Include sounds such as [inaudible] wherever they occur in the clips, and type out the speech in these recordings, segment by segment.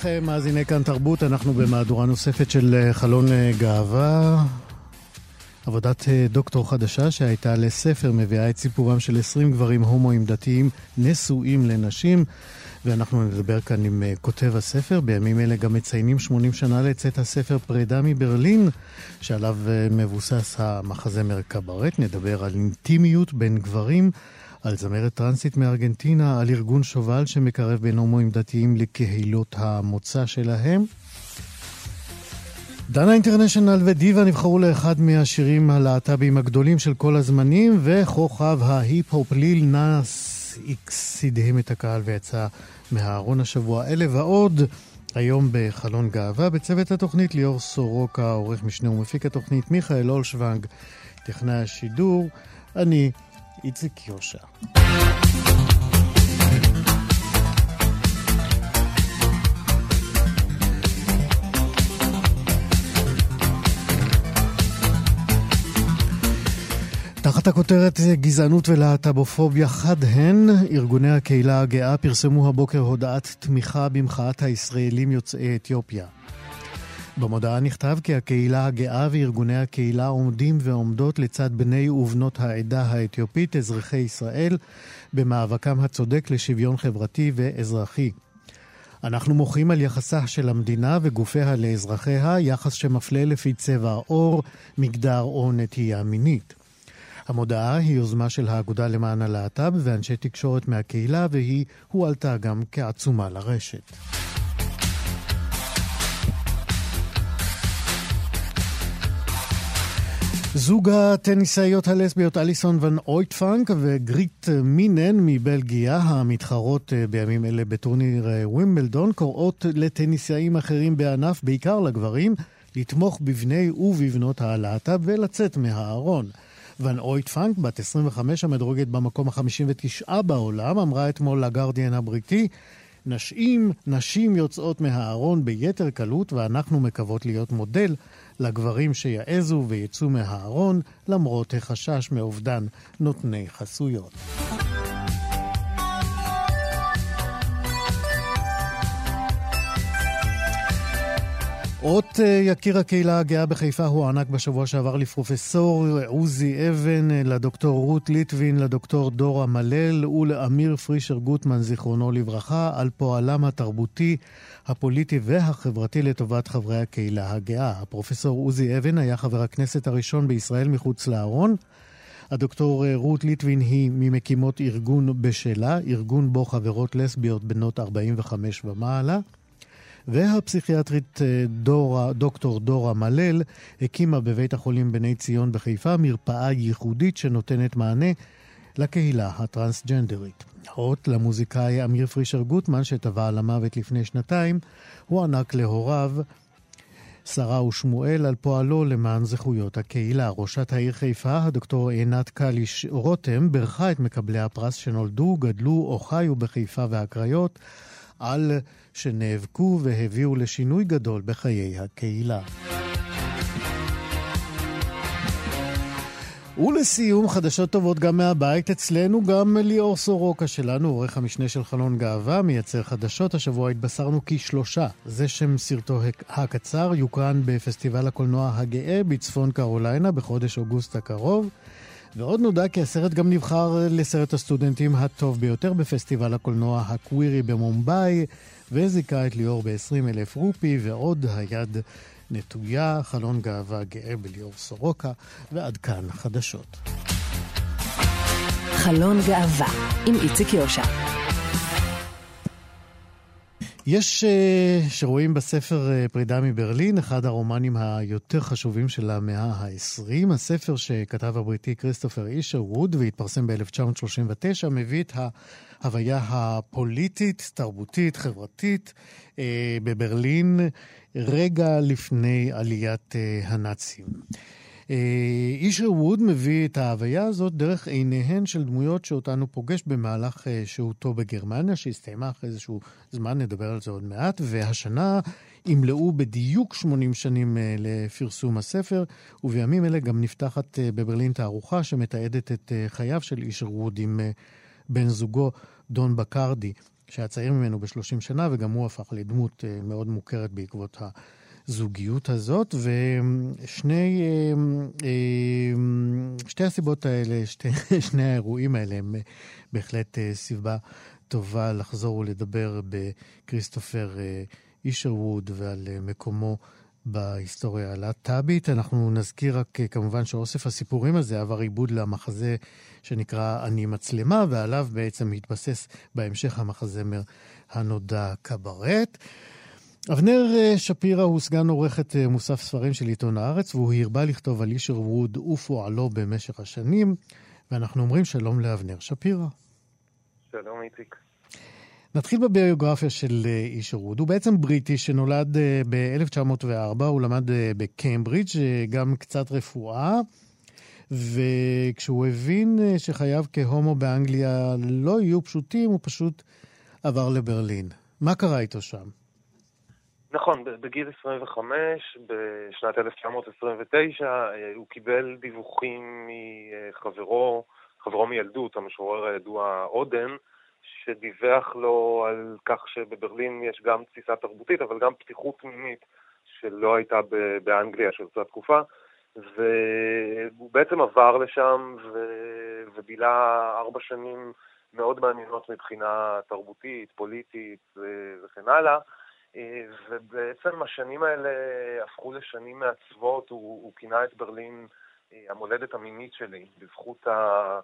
לכם, מאזיני כאן תרבות, אנחנו במהדורה נוספת של אה, חלון אה, גאווה. עבודת אה, דוקטור חדשה שהייתה לספר מביאה את סיפורם של 20 גברים הומואים דתיים נשואים לנשים, ואנחנו נדבר כאן עם כותב הספר. בימים אלה גם מציינים 80 שנה לצאת הספר פרידה מברלין, שעליו מבוסס המחזמר קברט. נדבר על אינטימיות בין גברים. על זמרת טרנסית מארגנטינה, על ארגון שובל שמקרב בין הומואים דתיים לקהילות המוצא שלהם. דנה אינטרנשיונל ודיווה נבחרו לאחד מהשירים הלהט"ביים הגדולים של כל הזמנים, וכוכב ההיפ-הופ ליל נאס איקס הדהים את הקהל ויצא מהארון השבוע. אלה ועוד, היום בחלון גאווה, בצוות התוכנית ליאור סורוקה, עורך משנה ומפיק התוכנית, מיכאל אולשוונג, טכנאי השידור. אני איציק יושע. תחת הכותרת גזענות ולהט"בופוביה חד הן, ארגוני הקהילה הגאה פרסמו הבוקר הודעת תמיכה במחאת הישראלים יוצאי אתיופיה. במודעה נכתב כי הקהילה הגאה וארגוני הקהילה עומדים ועומדות לצד בני ובנות העדה האתיופית, אזרחי ישראל, במאבקם הצודק לשוויון חברתי ואזרחי. אנחנו מוחים על יחסה של המדינה וגופיה לאזרחיה, יחס שמפלה לפי צבע העור, מגדר או נטייה מינית. המודעה היא יוזמה של האגודה למען הלהט"ב ואנשי תקשורת מהקהילה, והיא הועלתה גם כעצומה לרשת. זוג הטניסאיות הלסביות אליסון ון אויטפנק וגריט מינן מבלגיה, המתחרות אה, בימים אלה בטורניר אה, ווימבלדון, קוראות לטניסאים אחרים בענף, בעיקר לגברים, לתמוך בבני ובבנות הלהט"ב ולצאת מהארון. ון אויטפנק, בת 25 המדורגת במקום ה-59 בעולם, אמרה אתמול לגרדיאן הבריטי, נשים, נשים יוצאות מהארון ביתר קלות ואנחנו מקוות להיות מודל לגברים שיעזו ויצאו מהארון למרות החשש מאובדן נותני חסויות. אות אה, יקיר הקהילה הגאה בחיפה הוענק בשבוע שעבר לפרופסור עוזי אבן, אה, לדוקטור רות ליטבין, לדוקטור דורה מלל ולאמיר פרישר גוטמן, זיכרונו לברכה, על פועלם התרבותי, הפוליטי והחברתי לטובת חברי הקהילה הגאה. הפרופסור עוזי אבן היה חבר הכנסת הראשון בישראל מחוץ לארון. הדוקטור אה, רות ליטבין היא ממקימות ארגון בשלה, ארגון בו חברות לסביות בנות 45 ומעלה. והפסיכיאטרית אה, דורה, דוקטור דורה מלל הקימה בבית החולים בני ציון בחיפה מרפאה ייחודית שנותנת מענה לקהילה הטרנסג'נדרית. האות למוזיקאי אמיר פרישר גוטמן, שטבע על המוות לפני שנתיים, הוענק להוריו שרה ושמואל על פועלו למען זכויות הקהילה. ראשת העיר חיפה, הדוקטור עינת קליש רותם, בירכה את מקבלי הפרס שנולדו, גדלו או חיו בחיפה והקריות, על שנאבקו והביאו לשינוי גדול בחיי הקהילה. ולסיום, חדשות טובות גם מהבית. אצלנו גם ליאור סורוקה שלנו, עורך המשנה של חלון גאווה, מייצר חדשות. השבוע התבשרנו כי שלושה, זה שם סרטו הקצר, יוקרן בפסטיבל הקולנוע הגאה בצפון קרוליינה בחודש אוגוסט הקרוב. ועוד נודע כי הסרט גם נבחר לסרט הסטודנטים הטוב ביותר בפסטיבל הקולנוע הקווירי במומבאי, וזיכה את ליאור ב-20 אלף רופי, ועוד היד נטויה, חלון גאווה גאה בליאור סורוקה, ועד כאן חדשות. חלון גאווה עם איציק יושע. יש uh, שרואים בספר uh, פרידה מברלין, אחד הרומנים היותר חשובים של המאה ה-20. הספר שכתב הבריטי כריסטופר אישר ווד והתפרסם ב-1939, מביא את ההוויה הפוליטית, תרבותית, חברתית uh, בברלין רגע לפני עליית uh, הנאצים. אה, אישר ווד מביא את ההוויה הזאת דרך עיניהן של דמויות שאותנו פוגש במהלך אה, שהותו בגרמניה, שהסתיימה אחרי איזשהו זמן, נדבר על זה עוד מעט, והשנה ימלאו בדיוק 80 שנים אה, לפרסום הספר, ובימים אלה גם נפתחת בברלין תערוכה שמתעדת את חייו של אישר ווד עם בן זוגו דון בקרדי, שהיה צעיר ממנו ב-30 שנה, וגם הוא הפך לדמות מאוד מוכרת בעקבות ה... הזוגיות הזאת, ושני אה, אה, שתי הסיבות האלה, שתי, [laughs] שני האירועים האלה הם בהחלט אה, סיבה טובה לחזור ולדבר בכריסטופר אישרווד ועל מקומו בהיסטוריה הלהט"בית. אנחנו נזכיר רק כמובן שאוסף הסיפורים הזה עבר עיבוד למחזה שנקרא "אני מצלמה", ועליו בעצם התבסס בהמשך המחזמר הנודע קברט. אבנר אה, שפירא הוא סגן עורכת אה, מוסף ספרים של עיתון הארץ, והוא הרבה לכתוב על אישר ווד ופועלו במשך השנים, ואנחנו אומרים שלום לאבנר שפירא. שלום איציק. נתחיל בביוגרפיה של אה, אישר ווד. הוא בעצם בריטי שנולד ב-1904, הוא למד בקיימברידג', גם קצת רפואה, וכשהוא הבין שחייו כהומו באנגליה לא יהיו פשוטים, הוא פשוט עבר לברלין. מה קרה איתו שם? נכון, בגיל 25, בשנת 1929, אה, הוא קיבל דיווחים מחברו, חברו מילדות, המשורר הידוע אודן, שדיווח לו על כך שבברלין יש גם תסיסה תרבותית, אבל גם פתיחות פנימית שלא הייתה באנגליה של אותה תקופה, והוא בעצם עבר לשם ו... ובילה ארבע שנים מאוד מעניינות מבחינה תרבותית, פוליטית וכן הלאה. אה, ובעצם השנים האלה הפכו לשנים מעצבות, הוא, הוא כינה את ברלין אה, המולדת המינית שלי, בזכות אה,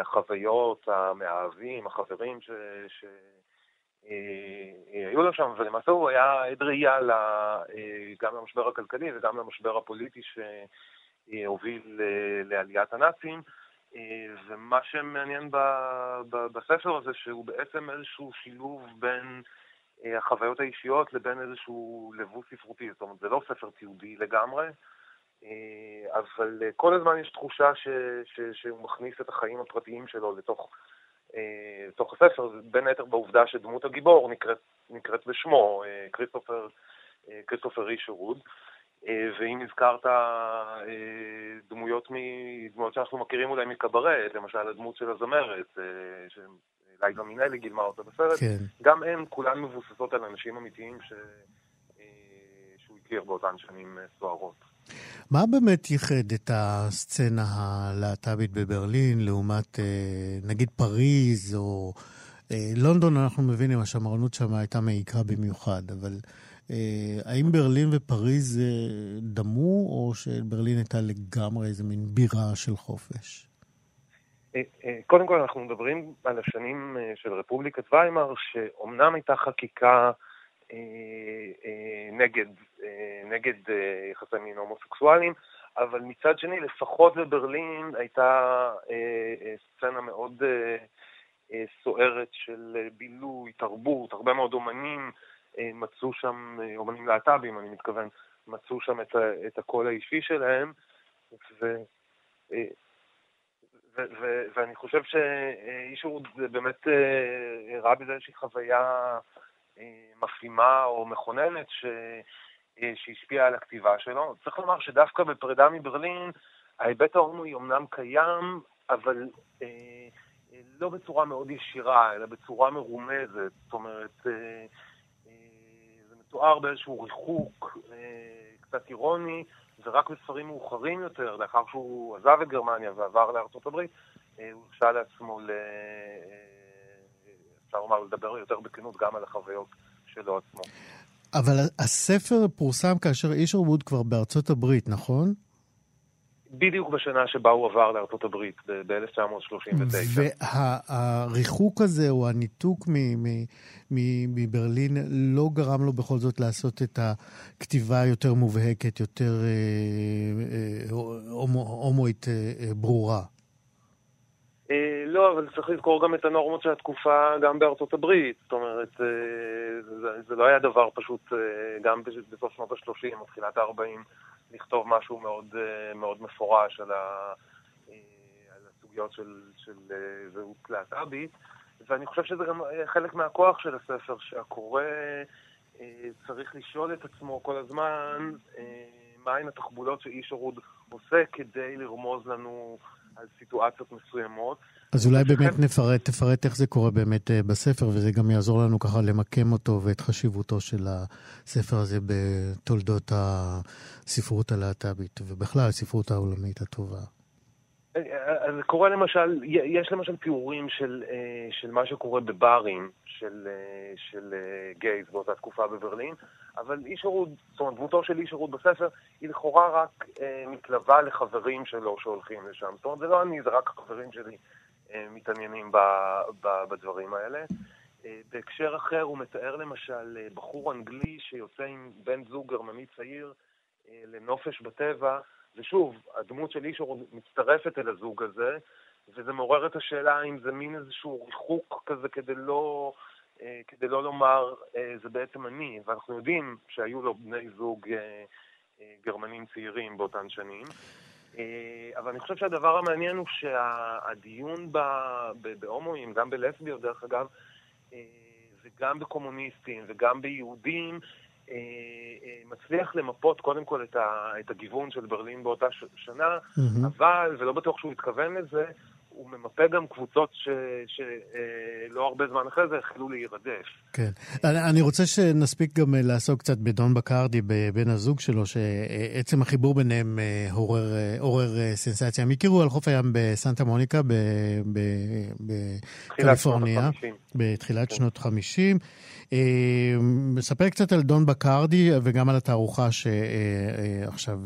החוויות, המאהבים, החברים ש... ש... לו שם, ולמעשה הוא היה עד ראייה גם למשבר הכלכלי וגם למשבר הפוליטי שהוביל לעליית הנאצים. ומה שמעניין בספר הזה, שהוא בעצם איזשהו שילוב בין החוויות האישיות לבין איזשהו לבוש ספרותי. זאת אומרת, זה לא ספר תיעודי לגמרי, אה, אבל אה, כל הזמן יש תחושה ש, ש, שהוא מכניס את החיים הפרטיים שלו לתוך, לתוך הספר, בין היתר בעובדה שדמות הגיבור נקראת, נקראת בשמו, כריסטופר, כריסטופר רישרוד. ואם הזכרת דמויות, דמויות שאנחנו מכירים אולי מקברט, למשל הדמות של הזמרת, לייזה מינלי גילמה אותה בסרט, כן. גם הן כולן מבוססות על אנשים אמיתיים ש... אה, שהוא הכיר באותן שנים אה, סוערות. מה באמת ייחד את הסצנה הלהט"בית בברלין לעומת אה, נגיד פריז או לונדון, אנחנו מבינים, השמרנות שם הייתה מעיקה במיוחד, אבל האם ברלין ופריז דמו, או שברלין הייתה לגמרי איזה מין בירה של חופש? אה, אה, קודם כל אנחנו מדברים על השנים אה, של רפובליקת ויימאר, שאומנם הייתה חקיקה נגד, נגד יחסי מין הומוסקסואליים, אבל מצד שני, לפחות בברלין הייתה סצנה מאוד סוערת של בילוי, תרבות, הרבה מאוד אומנים מצאו שם, אומנים להט"בים, אני מתכוון, מצאו שם את, את הקול האישי שלהם, ו... ואני חושב שאישור באמת אה, ראה בזה איזושהי חוויה אה, מפעימה או מכוננת ש... אה, שהשפיעה על הכתיבה שלו. צריך לומר שדווקא בפרידה מברלין, ההיבט ההומואי אמנם קיים, אבל אה, לא בצורה מאוד ישירה, אלא בצורה מרומזת. זאת אומרת, אה, אה, זה מתואר באיזשהו ריחוק אה, קצת אירוני, ורק בספרים מאוחרים יותר, לאחר שהוא עזב את גרמניה ועבר לארצות הברית, אה, הוא הרשה לעצמו, ל... אה, אפשר לומר, לדבר יותר בכנות גם על החוויות שלו עצמו. אבל הספר פורסם כאשר אישר ווד כבר בארצות הברית, נכון? בדיוק בשנה שבה הוא עבר לארצות הברית, ב-1939. והריחוק הזה, או הניתוק מברלין, לא גרם לו בכל זאת לעשות את הכתיבה היותר מובהקת, יותר אה, אה, הומואית אה, ברורה. לא, אבל צריך לזכור גם את הנורמות של התקופה גם בארצות הברית. זאת אומרת, זה, זה לא היה דבר פשוט, גם בסוף שנות ה-30 או תחילת ה-40. לכתוב משהו מאוד, אה, מאוד מפורש על, ה, אה, על הסוגיות של, של אה, זהות להט"בית, ואני חושב שזה גם חלק מהכוח של הספר, שהקורא צריך לשאול את עצמו כל הזמן מהן התחבולות שאיש הורוד עושה כדי לרמוז לנו על סיטואציות מסוימות. אז אולי באמת נפרט, תפרט איך זה קורה באמת אה, בספר, וזה גם יעזור לנו ככה למקם אותו ואת חשיבותו של הספר הזה בתולדות הספרות הלהט"בית, ובכלל הספרות העולמית הטובה. אז קורה למשל, יש למשל תיאורים של, אה, של מה שקורה בברים של, אה, של גייז באותה תקופה בברלין, אבל איש הורוד, זאת אומרת, דמותו של איש הורוד בספר היא לכאורה רק מתלווה לחברים שלו שהולכים לשם. זאת אומרת, זה לא אני, זה רק החברים שלי אה, מתעניינים בדברים האלה. אה, בהקשר אחר הוא מתאר למשל אה, בחור אנגלי שיוצא עם בן זוג גרמני צעיר לנופש בטבע, ושוב, הדמות של אישור מצטרפת אל הזוג הזה, וזה מעורר את השאלה אם זה מין איזשהו ריחוק כזה כדי לא, כדי לא לומר זה בעצם אני, ואנחנו יודעים שהיו לו בני זוג גרמנים צעירים באותן שנים. אה, אבל אני חושב שהדבר המעניין הוא שהדיון בהומואים, גם בלסביות דרך אגב, אה, וגם בקומוניסטים וגם ביהודים, אה, מצליח למפות קודם כל את הגיוון של ברלין באותה שנה. אבל, ולא בטוח שהוא התכוון לזה, הוא ממפה גם קבוצות שלא אה, הרבה זמן אחרי זה החלו להירדף. כן. אני רוצה שנספיק גם אה, לעסוק קצת בדון בקרדי, בבן הזוג שלו, שעצם החיבור ביניהם אה, עורר, עורר סנסציה. הם הכירו על חוף הים בסנטה מוניקה בקליפורניה, בתחילת כן. שנות 50. מספר קצת על דון בקרדי וגם על התערוכה שעכשיו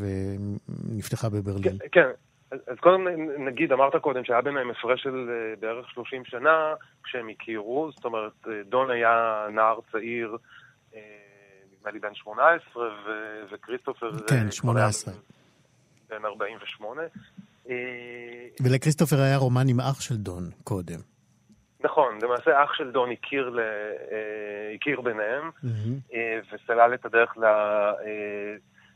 נפתחה בברלין. כן, כן. אז קודם נגיד, אמרת קודם שהיה ביניהם הפרש של אה, בערך 30 שנה כשהם הכירו, זאת אומרת, אה, דון היה נער צעיר, אה, נדמה לי בן 18, וכריסטופר... כן, 18. בן 48. ולכריסטופר היה רומן עם אח של דון קודם. נכון, למעשה אח של דון הכיר, ל... הכיר ביניהם, mm-hmm. וסלל את הדרך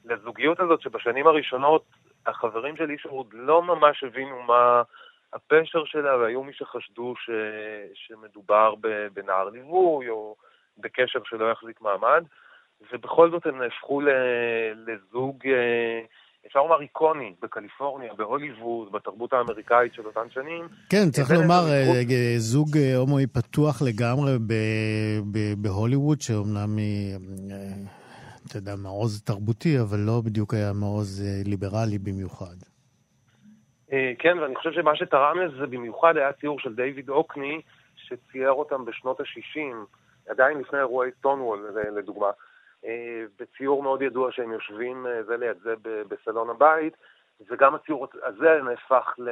לזוגיות הזאת, שבשנים הראשונות החברים של אישרוד לא ממש הבינו מה הפשר שלה, והיו מי שחשדו ש... שמדובר בנער ליווי או בקשר שלא יחזיק מעמד, ובכל זאת הם נהפכו ל... לזוג, אה, אפשר לומר איקוני, בקליפורניה, בהוליווד, בתרבות האמריקאית של אותן שנים. כן, צריך לומר, אה, אה, זוג הומואי פתוח לגמרי בהוליווד, שאומנם היא... אתה יודע, מעוז תרבותי, אבל לא בדיוק היה מעוז אה, ליברלי במיוחד. אה, כן, ואני חושב שמה שתרם לזה במיוחד היה ציור של דיוויד אוקני, שצייר אותם בשנות ה-60, עדיין לפני אירועי סטונוול, לדוגמה, אה, בציור מאוד ידוע שהם יושבים זה ליד זה בסלון הבית, וגם הציור הזה נהפך ל...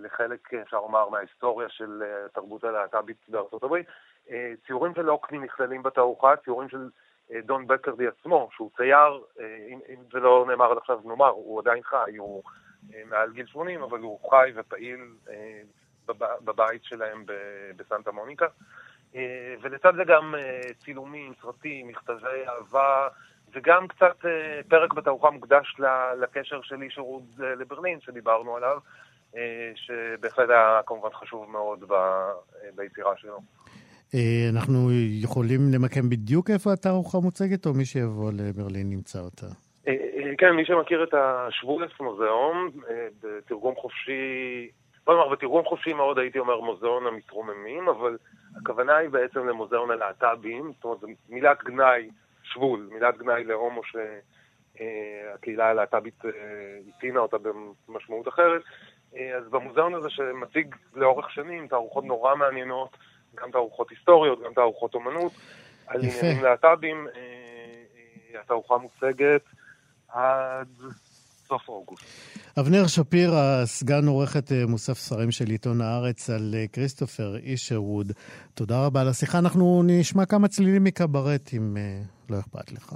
לחלק, אפשר לומר, מההיסטוריה של התרבות הלהט"בית בארצות הברית. ציורים של אוקני נכללים בתערוכה, ציורים של דון בקרדי עצמו, שהוא צייר, אה, אם, אם זה לא נאמר עד עכשיו, נאמר, הוא עדיין חי, הוא אה, מעל גיל 80, אבל הוא חי ופעיל בבית שלהם בסנטה מוניקה. ולצד זה גם צילומים, סרטים, מכתבי אהבה, וגם קצת פרק בתערוכה מוקדש לקשר של איש שירות לברלין, שדיברנו עליו, שבהחלט היה כמובן חשוב מאוד ביצירה שלו. אה, אנחנו יכולים למקם בדיוק איפה התערוכה מוצגת, או מי שיבוא לברלין ימצא אותה? אה, אה, כן, מי שמכיר את השבולס מוזיאון, בתרגום חופשי, בוא נאמר, בתרגום חופשי מאוד הייתי אומר מוזיאון המתרוממים, אבל הכוונה היא בעצם למוזיאון הלהט"בים, זאת אומרת, מילת גנאי, שבול, מילת גנאי להומו שהקהילה הלהט"בית הטעינה אותה במשמעות אחרת. אז במוזיאון הזה שמציג לאורך שנים תערוכות נורא מעניינות, גם תערוכות היסטוריות, גם תערוכות אומנות, על עניינים להט"בים. אה, אה, התערוכה מוצגת עד סוף אוגוסט. אבנר שפירא, סגן עורכת אה, מוסף ספרים של עיתון הארץ על כריסטופר אישרווד, תודה רבה על השיחה. אנחנו נשמע כמה צלילים מקברט, אם לא אכפת לך.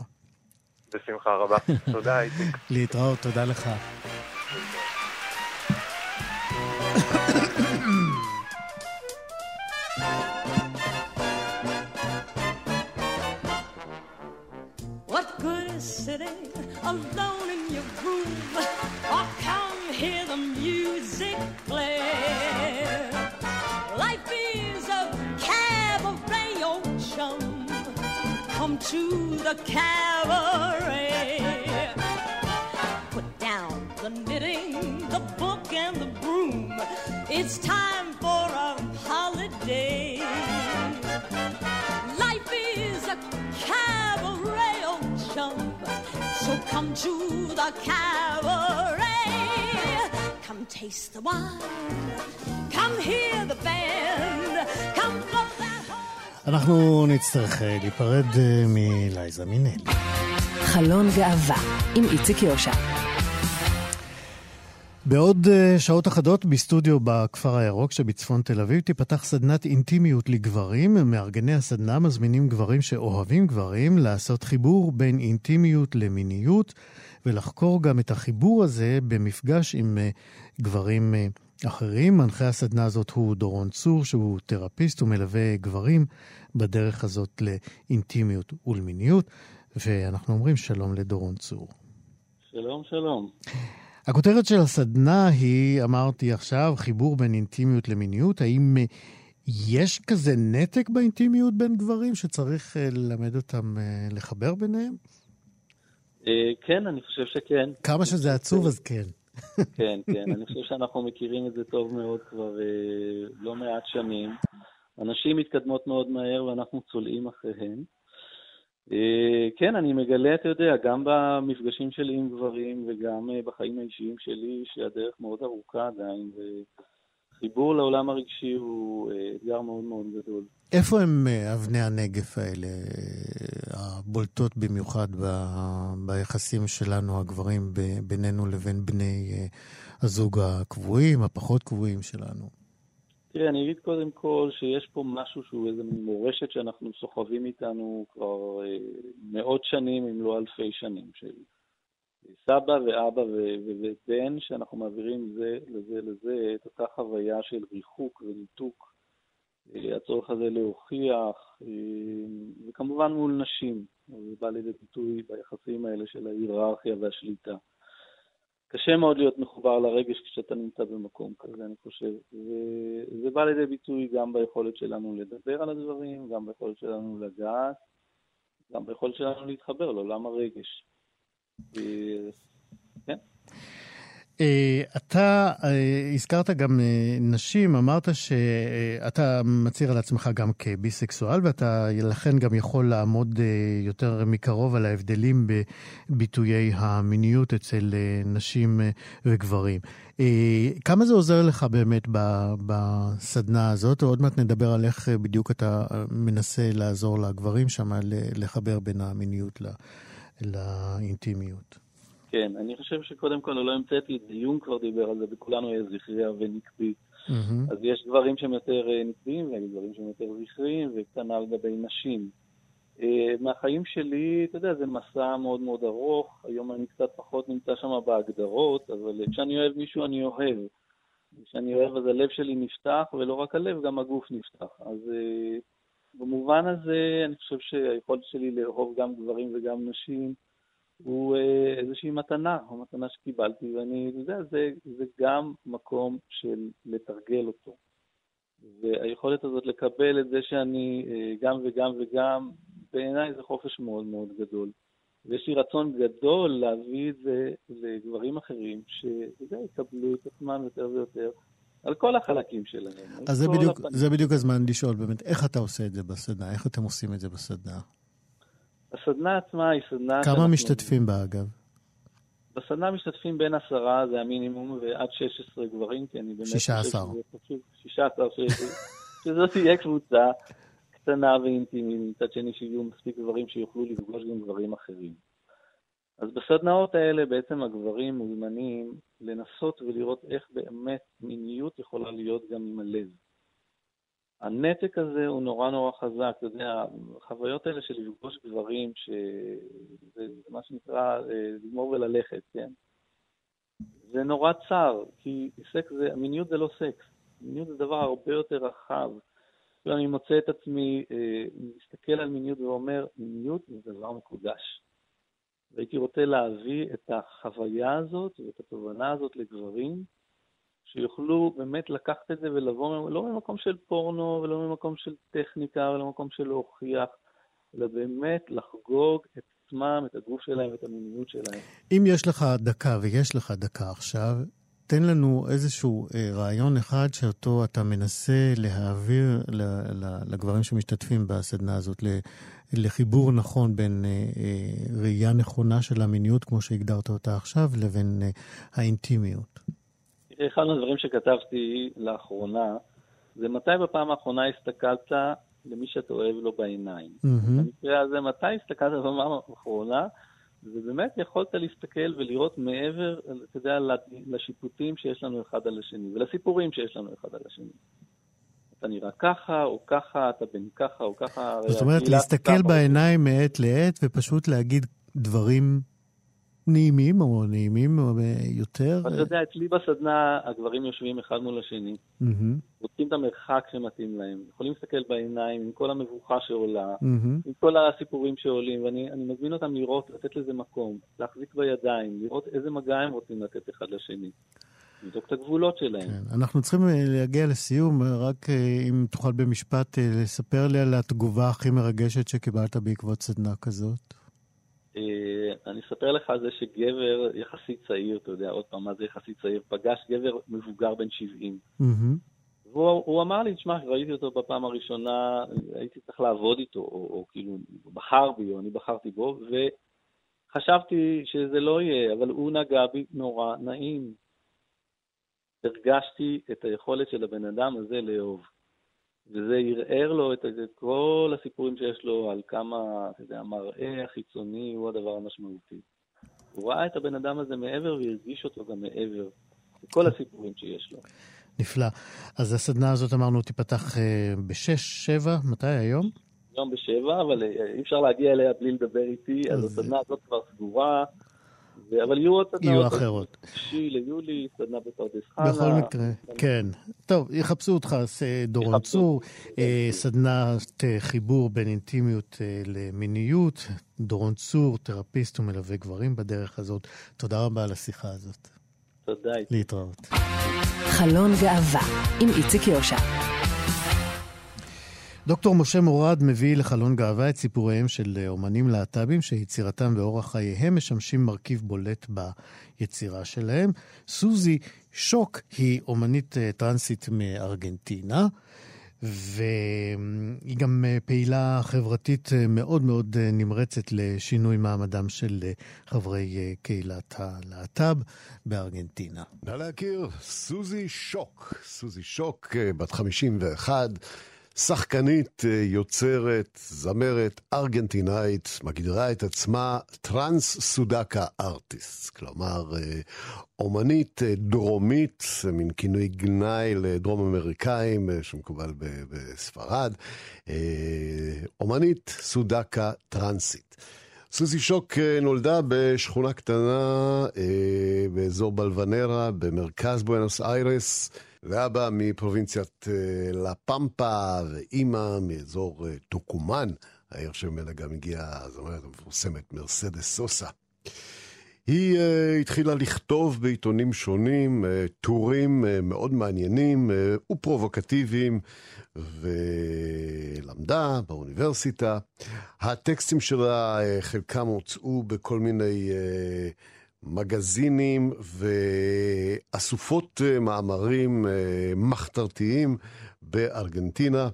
בשמחה רבה. תודה, איציק. [laughs] להתראות, תודה לך. The cabaret. Put down the knitting, the book, and the broom. It's time for a holiday. Life is a cabaret, oh chum. So come to the cabaret. Come taste the wine. Come hear the band. Come that horn. אנחנו נצטרך אה, להיפרד אה, מלייזה מינלי. חלון גאווה עם איציק יושע. בעוד אה, שעות אחדות בסטודיו בכפר הירוק שבצפון תל אביב תיפתח סדנת אינטימיות לגברים. מארגני הסדנה מזמינים גברים שאוהבים גברים לעשות חיבור בין אינטימיות למיניות ולחקור גם את החיבור הזה במפגש עם גברים אחרים. מנחה הסדנה הזאת הוא דורון צור, שהוא תרפיסט ומלווה גברים בדרך הזאת לאינטימיות ולמיניות. ואנחנו אומרים שלום לדורון צור. שלום, שלום. הכותרת של הסדנה היא, אמרתי עכשיו, חיבור בין אינטימיות למיניות. האם אה, יש כזה נתק באינטימיות בין גברים שצריך אה, ללמד אותם אה, לחבר ביניהם? כן, אני חושב שכן. כמה שזה עצוב, אז כן. כן, כן. אני חושב שאנחנו מכירים את זה טוב מאוד כבר אה, לא מעט שנים. אנשים מתקדמות מאוד מהר ואנחנו צולעים אחריהם. אה, כן, אני מגלה, אתה יודע, גם במפגשים שלי עם גברים וגם אה, בחיים האישיים שלי, שהדרך מאוד ארוכה עדיין, וחיבור לעולם הרגשי הוא אה, אתגר מאוד מאוד גדול. איפה הם אה, אבני הנגף האלה, אה, הבולטות במיוחד ב- ביחסים שלנו, הגברים, ב- בינינו לבין בני הזוג הקבועים, הפחות קבועים שלנו? תראה, אני אגיד קודם כל שיש פה משהו שהוא איזה מורשת שאנחנו סוחבים איתנו כבר אה, מאות שנים, אם לא אלפי שנים, של סבא ואבא ובן, שאנחנו מעבירים זה לזה לזה את אותה חוויה של ריחוק וניתוק, אה, הצורך הזה להוכיח, אה, וכמובן מול נשים, זה בא לידי ביטוי ביחסים האלה של ההיררכיה והשליטה. קשה מאוד להיות מחובר לרגש כשאתה נמצא במקום כזה, אני חושב. וזה בא לידי ביטוי גם ביכולת שלנו לדבר על הדברים, גם ביכולת שלנו לגעת, גם ביכולת שלנו להתחבר לעולם הרגש. אה, אתה אה, הזכרת גם אה, נשים, אמרת שאתה מצהיר על עצמך גם כביסקסואל, ואתה לכן גם יכול לעמוד יותר מקרוב על ההבדלים בביטויי המיניות אצל נשים וגברים. כמה זה עוזר לך באמת בסדנה הזאת? עוד מעט נדבר על איך בדיוק אתה מנסה לעזור לגברים שם לחבר בין המיניות לאינטימיות. כן, אני חושב שקודם כל לא המצאתי את זה, יום כבר דיבר על זה, וכולנו היה זכריה ונקבי. Mm-hmm. אז יש דברים שהם יותר אה, נקביים, ויש דברים שהם יותר זכריים, וכנ"ל לגבי נשים. אה, מהחיים שלי, אתה יודע, זה מסע מאוד מאוד ארוך, היום אני קצת פחות נמצא שם בהגדרות, אבל כשאני אוהב מישהו אני אוהב. כשאני אוהב אז הלב שלי נפתח, ולא רק הלב, גם הגוף נפתח. אז אה, במובן הזה, אני חושב שהיכולת שלי לאהוב גם גברים וגם נשים, הוא אה, איזושהי מתנה, או מתנה שקיבלתי, ואני, יודע, זה, זה גם מקום של לתרגל אותו. והיכולת הזאת לקבל את זה שאני אה, גם וגם וגם, בעיניי זה חופש מאוד מאוד גדול. ויש לי רצון גדול להביא את זה לגברים אחרים, שאתה יודע, יקבלו את עצמם יותר ויותר. על כל החלקים שלהם. אז זה בדיוק, הפנים. זה בדיוק הזמן לשאול באמת, איך אתה עושה את זה בסדנה? איך אתם עושים את זה בסדנה? הסדנה עצמה היא סדנה... כמה שאנחנו... משתתפים בה, אגב? בסדנה משתתפים בין עשרה, זה המינימום, ועד 16 גברים, כי אני באמת... 16. 16, ש... [laughs] שזאת תהיה קבוצה קטנה ואינטימית, מצד שני שיהיו מספיק גברים שיוכלו לפגוש גם גברים אחרים. אז בסדנאות האלה בעצם הגברים מוזמנים לנסות ולראות איך באמת מיניות יכולה להיות גם עם הלב. הנתק הזה הוא נורא נורא חזק, אתה יודע, החוויות האלה של לפגוש גברים, שזה מה שנקרא אה, לגמור וללכת, כן? זה נורא צר, כי סקס זה, מיניות זה לא סקס, מיניות זה דבר הרבה יותר רחב. כאילו אני מוצא את עצמי אה, מסתכל על מיניות ואומר, מיניות זה דבר מקודש. והייתי רוצה להביא את החוויה הזאת ואת התובנה הזאת לגברים, שיוכלו באמת לקחת את זה ולבוא, לא ממקום של פורנו ולא ממקום של טכניקה ולא ממקום של להוכיח, אלא באמת לחגוג את עצמם, את הגוף שלהם ואת המיניות שלהם. אם יש לך דקה, ויש לך דקה עכשיו, תן לנו איזשהו אה, רעיון אחד שאותו אתה מנסה להעביר ל, ל, לגברים שמשתתפים בסדנה הזאת, ל, לחיבור נכון בין אה, אה, ראייה נכונה של המיניות, כמו שהגדרת אותה עכשיו, לבין אה, האינטימיות. אחד מהדברים שכתבתי לאחרונה, זה מתי בפעם האחרונה הסתכלת למי שאתה אוהב לו בעיניים. Mm-hmm. במקרה הזה, מתי הסתכלת בפעם האחרונה, ובאמת יכולת להסתכל ולראות מעבר, אתה יודע, לשיפוטים שיש לנו אחד על השני, ולסיפורים שיש לנו אחד על השני. אתה נראה ככה, או ככה, אתה בן ככה, או ככה. זאת אומרת, להסתכל בעיניים מעת לעת ופשוט להגיד דברים נעימים או נעימים יותר? אתה יודע, אצלי בסדנה הגברים יושבים אחד מול השני, רוצים את המרחק שמתאים להם, יכולים להסתכל בעיניים עם כל המבוכה שעולה, עם כל הסיפורים שעולים, ואני מזמין אותם לראות, לתת לזה מקום, להחזיק בידיים, לראות איזה מגע הם רוצים לתת אחד לשני. לבדוק את הגבולות שלהם. כן. אנחנו צריכים אה, להגיע לסיום, רק אה, אם תוכל במשפט אה, לספר לי על התגובה הכי מרגשת שקיבלת בעקבות סדנה כזאת. אה, אני אספר לך על זה שגבר יחסית צעיר, אתה יודע, עוד פעם, מה זה יחסית צעיר? פגש גבר מבוגר בן 70. והוא אמר לי, תשמע, ראיתי אותו בפעם הראשונה, הייתי צריך לעבוד איתו, או, או כאילו, הוא בחר בי, או אני בחרתי בו, וחשבתי שזה לא יהיה, אבל הוא נגע בי נורא נעים. הרגשתי את היכולת של הבן אדם הזה לאהוב. וזה ערער לו את, את כל הסיפורים שיש לו על כמה, אתה יודע, המראה החיצוני הוא הדבר המשמעותי. הוא ראה את הבן אדם הזה מעבר והרגיש אותו גם מעבר לכל הסיפורים שיש לו. נפלא. אז הסדנה הזאת, אמרנו, תיפתח אה, בשש, שבע, מתי היום? היום בשבע, אבל אה, אי אפשר להגיע אליה בלי לדבר איתי, אז הסדנה הזאת כבר סגורה. אבל יהיו עוד סדנאות. יהיו אחרות. שישי ליולי, סדנה בפרדס חנה. בכל מקרה, כן. טוב, יחפשו אותך, דורון צור, אה, סדנת אה, חיבור בין אינטימיות אה, למיניות. דורון צור, תרפיסט ומלווה גברים בדרך הזאת. תודה רבה על השיחה הזאת. תודה. להתראות. חלון גאווה עם איציק יושע. דוקטור משה מורד מביא לחלון גאווה את סיפוריהם של אומנים להט"בים שיצירתם ואורח חייהם משמשים מרכיב בולט ביצירה שלהם. סוזי שוק היא אומנית אה, טרנסית מארגנטינה. והיא גם אה, פעילה חברתית אה, מאוד מאוד נמרצת לשינוי מעמדם של חברי קהילת הלהט"ב בארגנטינה. נא להכיר, סוזי שוק. סוזי שוק, בת 51. שחקנית, אה, יוצרת, זמרת, ארגנטינאית, מגדירה את עצמה טרנס סודקה ארטיסט, כלומר אה, אומנית אה, דרומית, מין כינוי גנאי לדרום אמריקאים שמקובל בספרד, אומנית סודקה טרנסית. סוזי שוק נולדה בשכונה קטנה באזור בלוונרה במרכז בואנוס איירס. ואבא מפרובינציית אה, לה פמפה, ואימא מאזור אה, טוקומן, העיר שממנה גם הגיעה הזמרת המפורסמת מרסדס סוסה. היא uh, התחילה לכתוב בעיתונים שונים uh, טורים uh, מאוד מעניינים uh, ופרובוקטיביים, ולמדה באוניברסיטה. הטקסטים שלה, uh, חלקם הוצאו בכל מיני uh, מגזינים ואסופות אה, מאמרים אה, מחתרתיים בארגנטינה.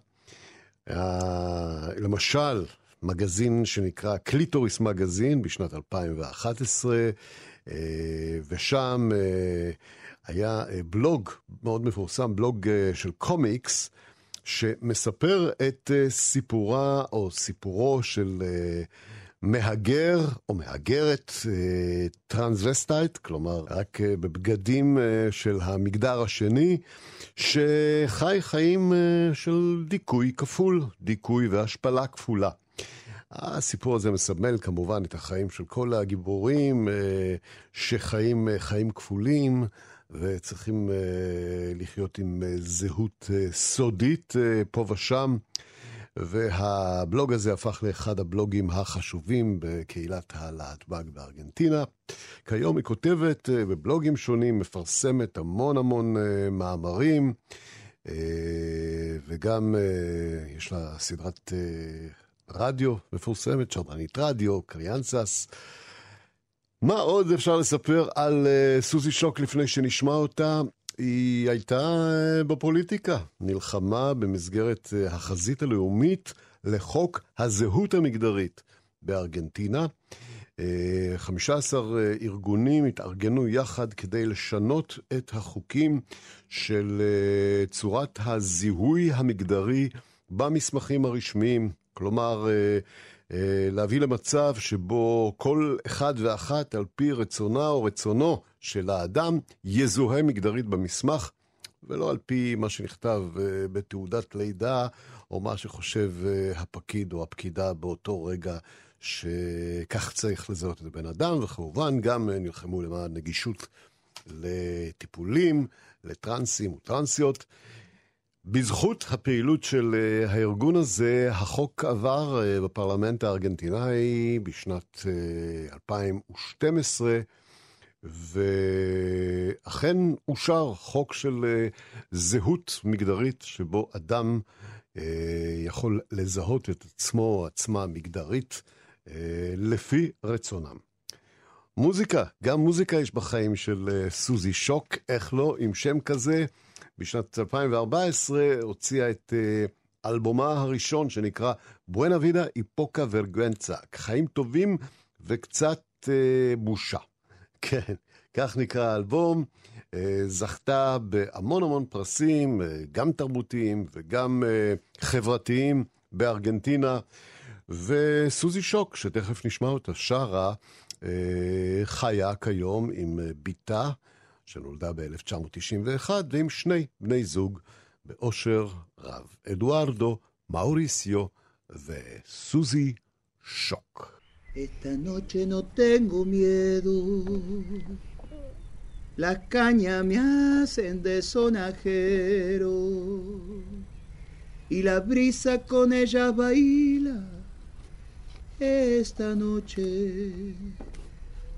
אה, למשל, מגזין שנקרא קליטוריס מגזין בשנת 2011, ושם היה בלוג מאוד מפורסם, בלוג של קומיקס, שמספר את סיפורה או סיפורו של מהגר או מהגרת אה, טרנסווסטיט, כלומר רק אה, בבגדים אה, של המגדר השני, שחי חיים של דיכוי כפול, דיכוי והשפלה כפולה. הסיפור הזה מסמל כמובן את החיים של כל הגיבורים שחיים חיים כפולים וצריכים לחיות עם זהות סודית פה ושם. והבלוג הזה הפך לאחד הבלוגים החשובים בקהילת הלהטב"ג בארגנטינה. כיום היא כותבת אה, בבלוגים שונים, מפרסמת המון המון אה, מאמרים, אה, וגם יש לה סדרת רדיו מפורסמת, שרדנית רדיו, קריאנסס. מה עוד אפשר לספר על סוזי שוק לפני שנשמע אותה? היא הייתה אה, בפוליטיקה, נלחמה במסגרת אה, החזית הלאומית לחוק הזהות המגדרית בארגנטינה. 15 אה, ארגונים התארגנו יחד כדי לשנות את החוקים של צורת הזיהוי המגדרי במסמכים הרשמיים. כלומר, להביא למצב שבו כל אחד ואחת, על פי רצונה או רצונו של האדם יזוהה מגדרית במסמך, ולא על פי מה שנכתב אה, בתעודת לידה, או מה שחושב אה, הפקיד או הפקידה באותו רגע שכך צריך לזהות את הבן אדם, וכמובן גם אה, נלחמו למען נגישות לטיפולים, לטרנסים וטרנסיות. בזכות הפעילות של הארגון הזה, החוק עבר בפרלמנט הארגנטינאי בשנת 2012, ואכן אושר חוק של אה, זהות מגדרית, שבו אדם אה, יכול לזהות את עצמו או עצמה מגדרית אה, לפי רצונם. מוזיקה, גם מוזיקה יש בחיים של סוזי שוק, איך לא, עם שם כזה. בשנת 2014 הוציאה את אלבומה הראשון שנקרא בואנה וידה איפוקה ורגואנצה, חיים טובים וקצת בושה. [laughs] כן, כך נקרא האלבום. אה, זכתה בהמון המון פרסים, אה, גם תרבותיים וגם אה, חברתיים בארגנטינה. וסוזי שוק, שתכף נשמע אותה, שרה, חיה כיום עם בתה, שנולדה ב-1991, ועם שני בני זוג באושר רב, אדוארדו, מאוריסיו וסוזי שוק. Esta noche no tengo miedo. Las cañas me hacen de sonajero y la brisa con ella baila. Esta noche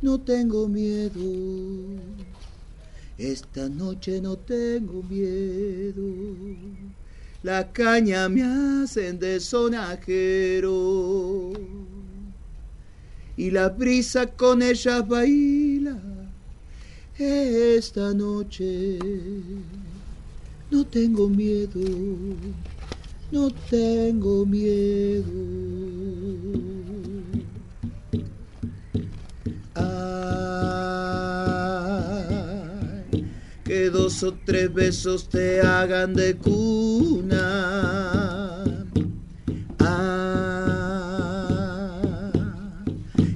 no tengo miedo. Esta noche no tengo miedo. La caña me hacen de sonajero y la brisa con ella baila esta noche. No tengo miedo, no tengo miedo. Dos o tres besos te hagan de cuna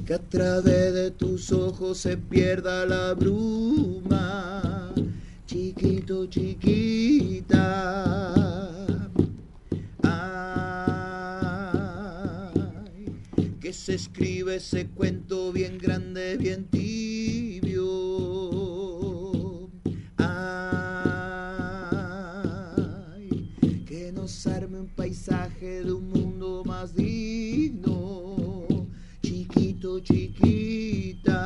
que a través de tus ojos se pierda la bruma, chiquito, chiquita. Ay, que se escribe ese cuento bien grande, bien tibio. Paisaje de un mundo más digno chiquita.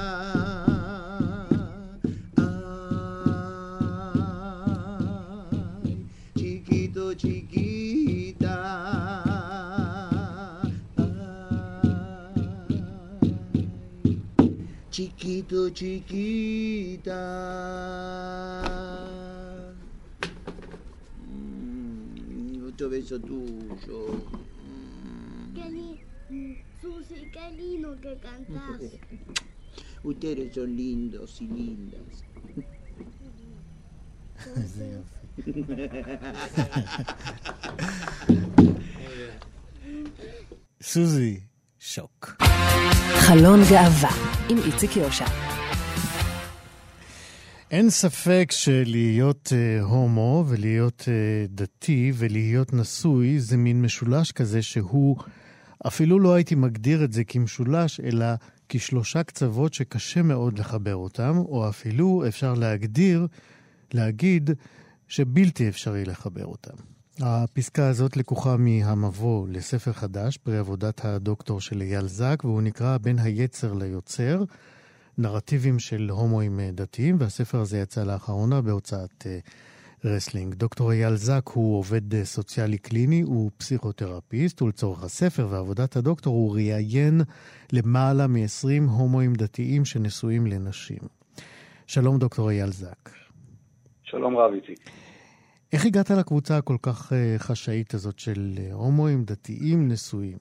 Ay, chiquito, chiquita. Ay, chiquito, chiquita. Mm, otro beso tuyo. Susi, qué lindo que cantás. Ustedes son lindos y lindas. סוזי, שוק. חלון גאווה עם איציק יושע. אין ספק שלהיות uh, הומו ולהיות uh, דתי ולהיות נשוי זה מין משולש כזה שהוא, אפילו לא הייתי מגדיר את זה כמשולש, אלא כשלושה קצוות שקשה מאוד לחבר אותם, או אפילו אפשר להגדיר, להגיד שבלתי אפשרי לחבר אותם. הפסקה הזאת לקוחה מהמבוא לספר חדש, פרי עבודת הדוקטור של אייל זק, והוא נקרא בין היצר ליוצר, נרטיבים של הומואים דתיים, והספר הזה יצא לאחרונה בהוצאת אה, רסלינג. דוקטור אייל זק הוא עובד אה, סוציאלי קליני, הוא פסיכותרפיסט, ולצורך הספר ועבודת הדוקטור הוא ראיין למעלה מ-20 הומואים דתיים שנשואים לנשים. שלום, דוקטור אייל זק. שלום רב, איציק. איך הגעת לקבוצה הכל כך אה, חשאית הזאת של אה, הומואים דתיים נשואים?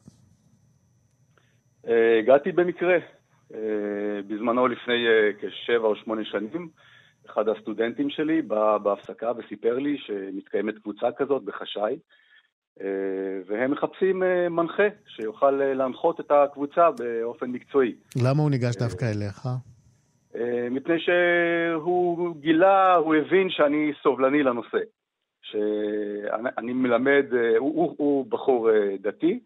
אה, הגעתי במקרה. בזמנו, לפני כשבע או שמונה שנים, אחד הסטודנטים שלי בא בהפסקה וסיפר לי שמתקיימת קבוצה כזאת בחשאי, והם מחפשים מנחה שיוכל להנחות את הקבוצה באופן מקצועי. למה הוא ניגש דווקא אליך? מפני שהוא גילה, הוא הבין שאני סובלני לנושא. שאני מלמד, הוא, הוא, הוא בחור אה, דתי,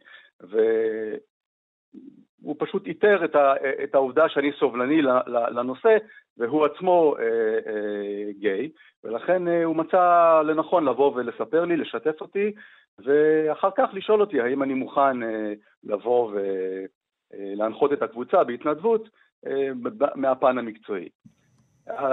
והוא פשוט איתר את, ה, את העובדה שאני סובלני לנושא, והוא עצמו אה, אה, גיי, ולכן אה, הוא מצא לנכון לבוא ולספר לי, לשתף אותי, ואחר כך לשאול אותי האם אני מוכן אה, לבוא ולהנחות אה, את הקבוצה בהתנדבות אה, מהפן המקצועי.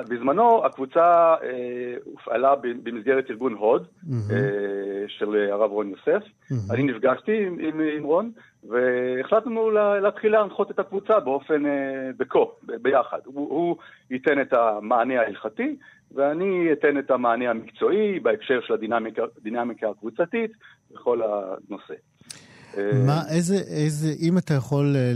בזמנו הקבוצה אה, הופעלה במסגרת ארגון הוד mm-hmm. אה, של הרב רון יוסף. Mm-hmm. אני נפגשתי עם, עם, עם רון והחלטנו לה, להתחיל להנחות את הקבוצה באופן, אה, בקו, ב, ביחד. הוא, הוא ייתן את המענה ההלכתי ואני אתן את המענה המקצועי בהקשר של הדינמיקה הקבוצתית וכל הנושא. מה, איזה, איזה, אם אתה יכול אה,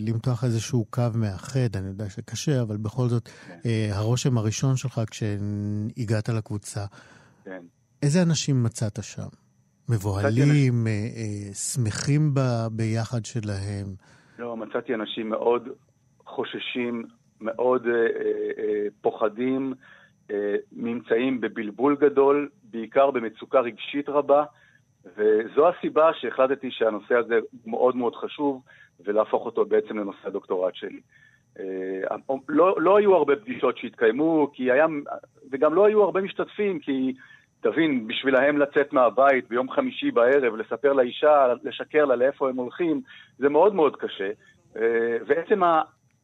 למתוח איזשהו קו מאחד, אני יודע שקשה, אבל בכל זאת, כן. אה, הרושם הראשון שלך כשהגעת לקבוצה, כן. איזה אנשים מצאת שם? מבוהלים, אה, שמחים ב, ביחד שלהם? לא, מצאתי אנשים מאוד חוששים, מאוד פוחדים, נמצאים בבלבול גדול, בעיקר במצוקה רגשית רבה. וזו הסיבה שהחלטתי שהנושא הזה מאוד מאוד חשוב, ולהפוך אותו בעצם לנושא הדוקטורט שלי. אה, לא, לא היו הרבה פגישות שהתקיימו, כי היה, וגם לא היו הרבה משתתפים, כי תבין, בשבילהם לצאת מהבית ביום חמישי בערב, לספר לאישה, לשקר לה לאיפה הם הולכים, זה מאוד מאוד קשה. אה, ועצם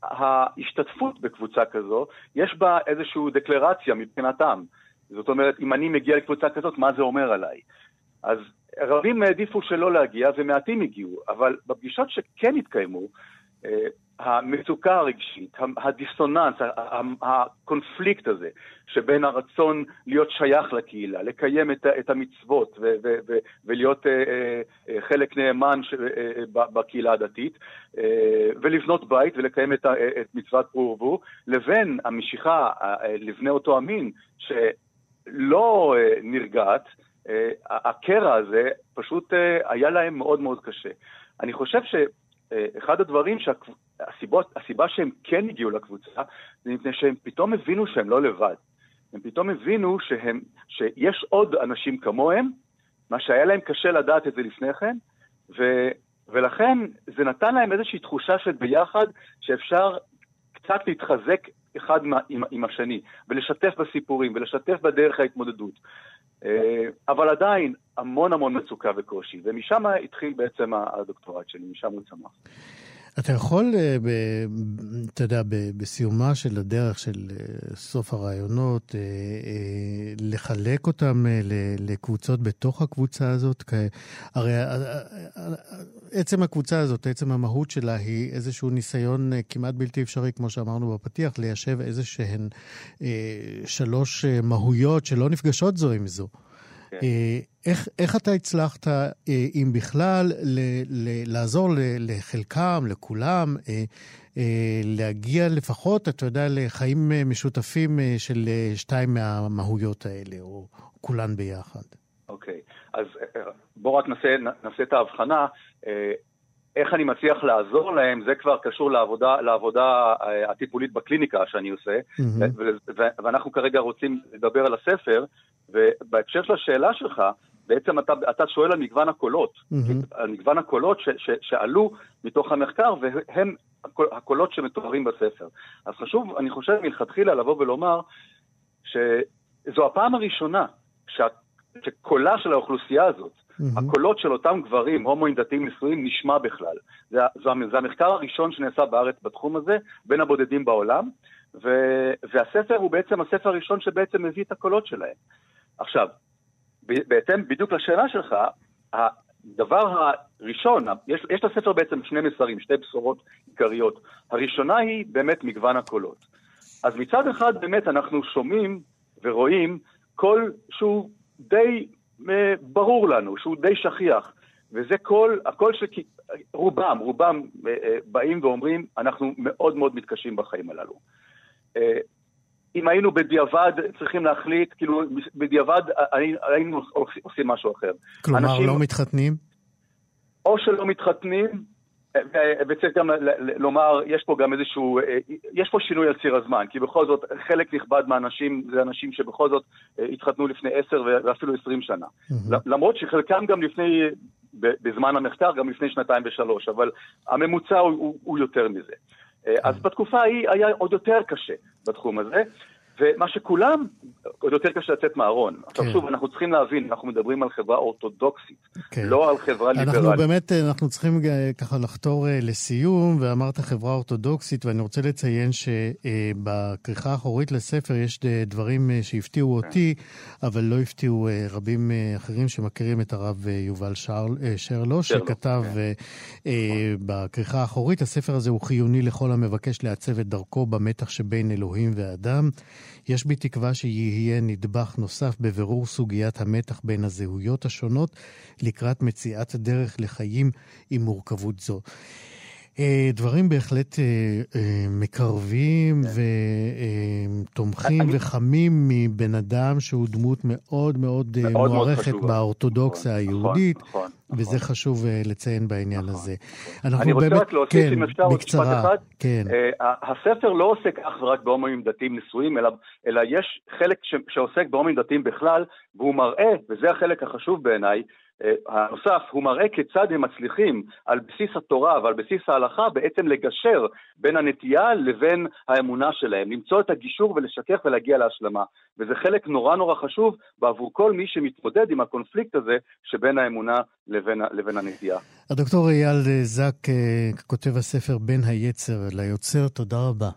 ההשתתפות בקבוצה כזו, יש בה איזושהי דקלרציה מבחינתם. זאת אומרת, אם אני מגיע לקבוצה כזאת, מה זה אומר עליי? אז רבים העדיפו שלא להגיע ומעטים הגיעו, אבל בפגישות שכן התקיימו, אה, המצוקה הרגשית, הדיסוננס, הקונפליקט הזה שבין הרצון להיות שייך לקהילה, לקיים את המצוות ולהיות אה, אה, חלק נאמן בקהילה הדתית, ולבנות בית ולקיים את מצוות פרו ורבו, לבין המשיכה לבני אותו המין שלא נרגעת, הקרע הזה פשוט אה, היה להם מאוד מאוד קשה. אני חושב שאחד הדברים, שהסיבות, הסיבה שהם כן הגיעו לקבוצה, זה מפני שהם פתאום הבינו שהם לא לבד. הם פתאום הבינו שהם, שיש עוד אנשים כמוהם, מה שהיה להם קשה לדעת את זה לפני כן, ו, ולכן זה נתן להם איזושהי תחושה של ביחד, שאפשר קצת להתחזק אחד עם, עם השני, ולשתף בסיפורים, ולשתף בדרך ההתמודדות. אה, אבל עדיין המון המון מצוקה וקושי, ומשם התחיל בעצם הדוקטורט שלי, משם הוא צמח. אתה יכול, אה, אתה יודע, בסיומה של הדרך של אה, סוף הרעיונות, לחלק אותם לקבוצות בתוך הקבוצה הזאת? הרי עצם הקבוצה הזאת, עצם המהות שלה היא איזשהו ניסיון כמעט בלתי אפשרי, כמו שאמרנו בפתיח, ליישב איזה שהן שלוש מהויות שלא נפגשות זו עם זו. כן. איך, איך אתה הצלחת, אם בכלל, ל, ל, לעזור ל, לחלקם, לכולם, להגיע לפחות, אתה יודע, לחיים משותפים של שתיים מהמהויות האלה, או כולן ביחד? אוקיי, אז בואו רק נעשה, נעשה את ההבחנה. איך אני מצליח לעזור להם, זה כבר קשור לעבודה, לעבודה אה, הטיפולית בקליניקה שאני עושה, ו- ואנחנו כרגע רוצים לדבר על הספר, ובהקשר של השאלה שלך, בעצם אתה, אתה שואל על מגוון הקולות, מהמם. על מגוון הקולות ש, ש, שעלו מתוך המחקר, והם הקול- הקולות שמתוארים בספר. אז חשוב, אני חושב, מלכתחילה לבוא ולומר שזו הפעם הראשונה שה, שקולה של האוכלוסייה הזאת, מהמם. הקולות של אותם גברים, הומואים דתיים נשואים, נשמע בכלל. זה, זה, זה המחקר הראשון שנעשה בארץ בתחום הזה, בין הבודדים בעולם, ו, והספר הוא בעצם הספר הראשון שבעצם מביא את הקולות שלהם. עכשיו, בהתאם בדיוק לשאלה שלך, הדבר הראשון, יש, יש לספר בעצם שני מסרים, שתי בשורות עיקריות. הראשונה היא באמת מגוון הקולות. אז מצד אחד באמת אנחנו שומעים ורואים קול שהוא די ברור לנו, שהוא די שכיח, וזה קול, הקול שרובם, רובם אה, אה, באים ואומרים, אנחנו מאוד מאוד מתקשים בחיים הללו. אה, אם היינו בדיעבד צריכים להחליט, כאילו בדיעבד הי- היינו עושים משהו אחר. כלומר, אנשים- לא מתחתנים? או שלא מתחתנים, וצריך גם לומר, יש פה גם איזשהו, אה, יש פה שינוי על ציר הזמן, כי בכל זאת חלק נכבד מהאנשים זה אנשים שבכל זאת אה, התחתנו לפני עשר ואפילו עשרים שנה. ל- למרות שחלקם גם לפני, בזמן המחקר, גם לפני שנתיים ושלוש, אבל הממוצע הוא, הוא, הוא יותר מזה. אה, אז בתקופה ההיא היה עוד יותר קשה בתחום הזה, ומה שכולם, עוד יותר קשה לצאת מהארון. עכשיו כן. שוב, אנחנו צריכים להבין, אנחנו מדברים על חברה אורתודוקסית, כן. לא על חברה אנחנו ליברלית. באמת, אה, אנחנו צריכים אה, ככה לחתור אה, לסיום, ואמרת חברה אורתודוקסית, ואני רוצה לציין שבכריכה האחורית לספר יש דברים שהפתיעו אותי, אבל לא הפתיעו רבים אחרים שמכירים את הרב יובל שרל- אה, שרלו, שכתב אה, בכריכה האחורית, הספר הזה הוא חיוני לכל המבקש לעצב את דרכו במתח שבין אלוהים ואדם. יש בי תקווה שיהיה נדבך נוסף בבירור סוגיית המתח בין הזהויות השונות לקראת מציאת דרך לחיים עם מורכבות זו. אה, דברים בהחלט אה, אה, מקרבים ותומכים אני- וחמים מבן אדם שהוא דמות מאוד מאוד מוערכת. באורתודוקסיה נכון, היהודית, נכון, וזה נכון. חשוב לציין בעניין הזה. אני רוצה רק להוסיף, כן, אם אפשר, עוד משפט אחד. כן, הספר לא עוסק אך ורק בהומואים דתיים נשואים, אלא, אלא יש חלק שעוסק בהומואים דתיים בכלל, והוא מראה, וזה החלק החשוב בעיניי, הנוסף, הוא מראה כיצד הם מצליחים על בסיס התורה ועל בסיס ההלכה בעצם לגשר בין הנטייה לבין האמונה שלהם, למצוא את הגישור ולשכך ולהגיע להשלמה. וזה חלק נורא נורא חשוב בעבור כל מי שמתמודד עם הקונפליקט הזה שבין האמונה לבין, לבין הנטייה. הדוקטור אייל אה, זק, אה, כותב הספר בין היצר ליוצר, תודה רבה.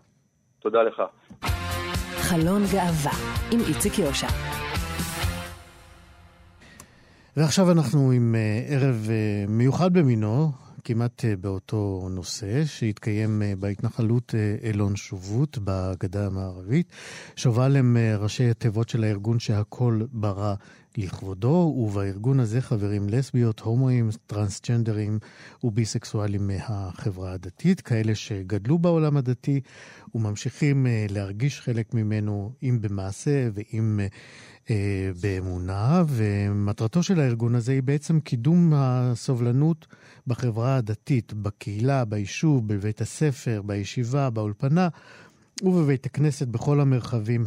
תודה לך. חלון גאווה עם איציק יושע. ועכשיו אנחנו עם אה, ערב אה, מיוחד במינו, כמעט אה, באותו נושא, שהתקיים בהתנחלות אילון שובוט בגדה המערבית. שובל הם ראשי התיבות של הארגון שהכל ברא לכבודו, ובארגון הזה חברים לסביות, הומואים, טרנסג'נדרים וביסקסואלים מהחברה הדתית, כאלה שגדלו בעולם הדתי וממשיכים להרגיש חלק ממנו, אם במעשה ואם אה, באמונה, ומטרתו של הארגון הזה היא בעצם קידום הסובלנות בחברה הדתית, בקהילה, ביישוב, בבית הספר, בישיבה, באולפנה. ובבית הכנסת בכל המרחבים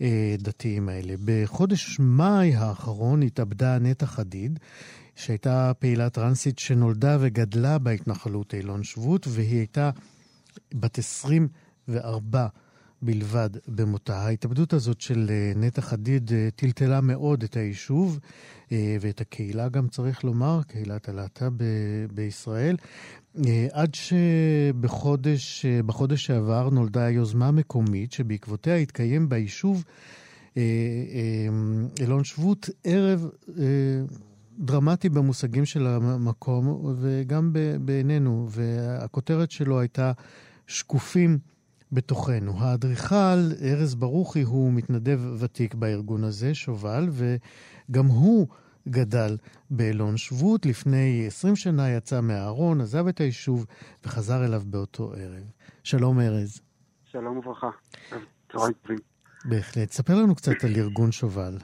הדתיים האלה. בחודש מאי האחרון התאבדה נטע חדיד, שהייתה פעילה טרנסית שנולדה וגדלה בהתנחלות אילון שבות, והיא הייתה בת 24 בלבד במותה. ההתאבדות הזאת של אה, נטע חדיד אה, טלטלה מאוד את היישוב אה, ואת הקהילה, גם צריך לומר, קהילת הלהט"ב בישראל. עד שבחודש בחודש שעבר נולדה יוזמה מקומית שבעקבותיה התקיים ביישוב אילון שבות ערב דרמטי במושגים של המקום וגם בעינינו, והכותרת שלו הייתה שקופים בתוכנו. האדריכל ארז ברוכי הוא מתנדב ותיק בארגון הזה, שובל, וגם הוא גדל באלון שבות. לפני 20 שנה יצא מהארון, עזב את היישוב וחזר אליו באותו ערב. שלום ארז. שלום וברכה. צהריים טובים. בהחלט. ספר לנו קצת על ארגון שובל,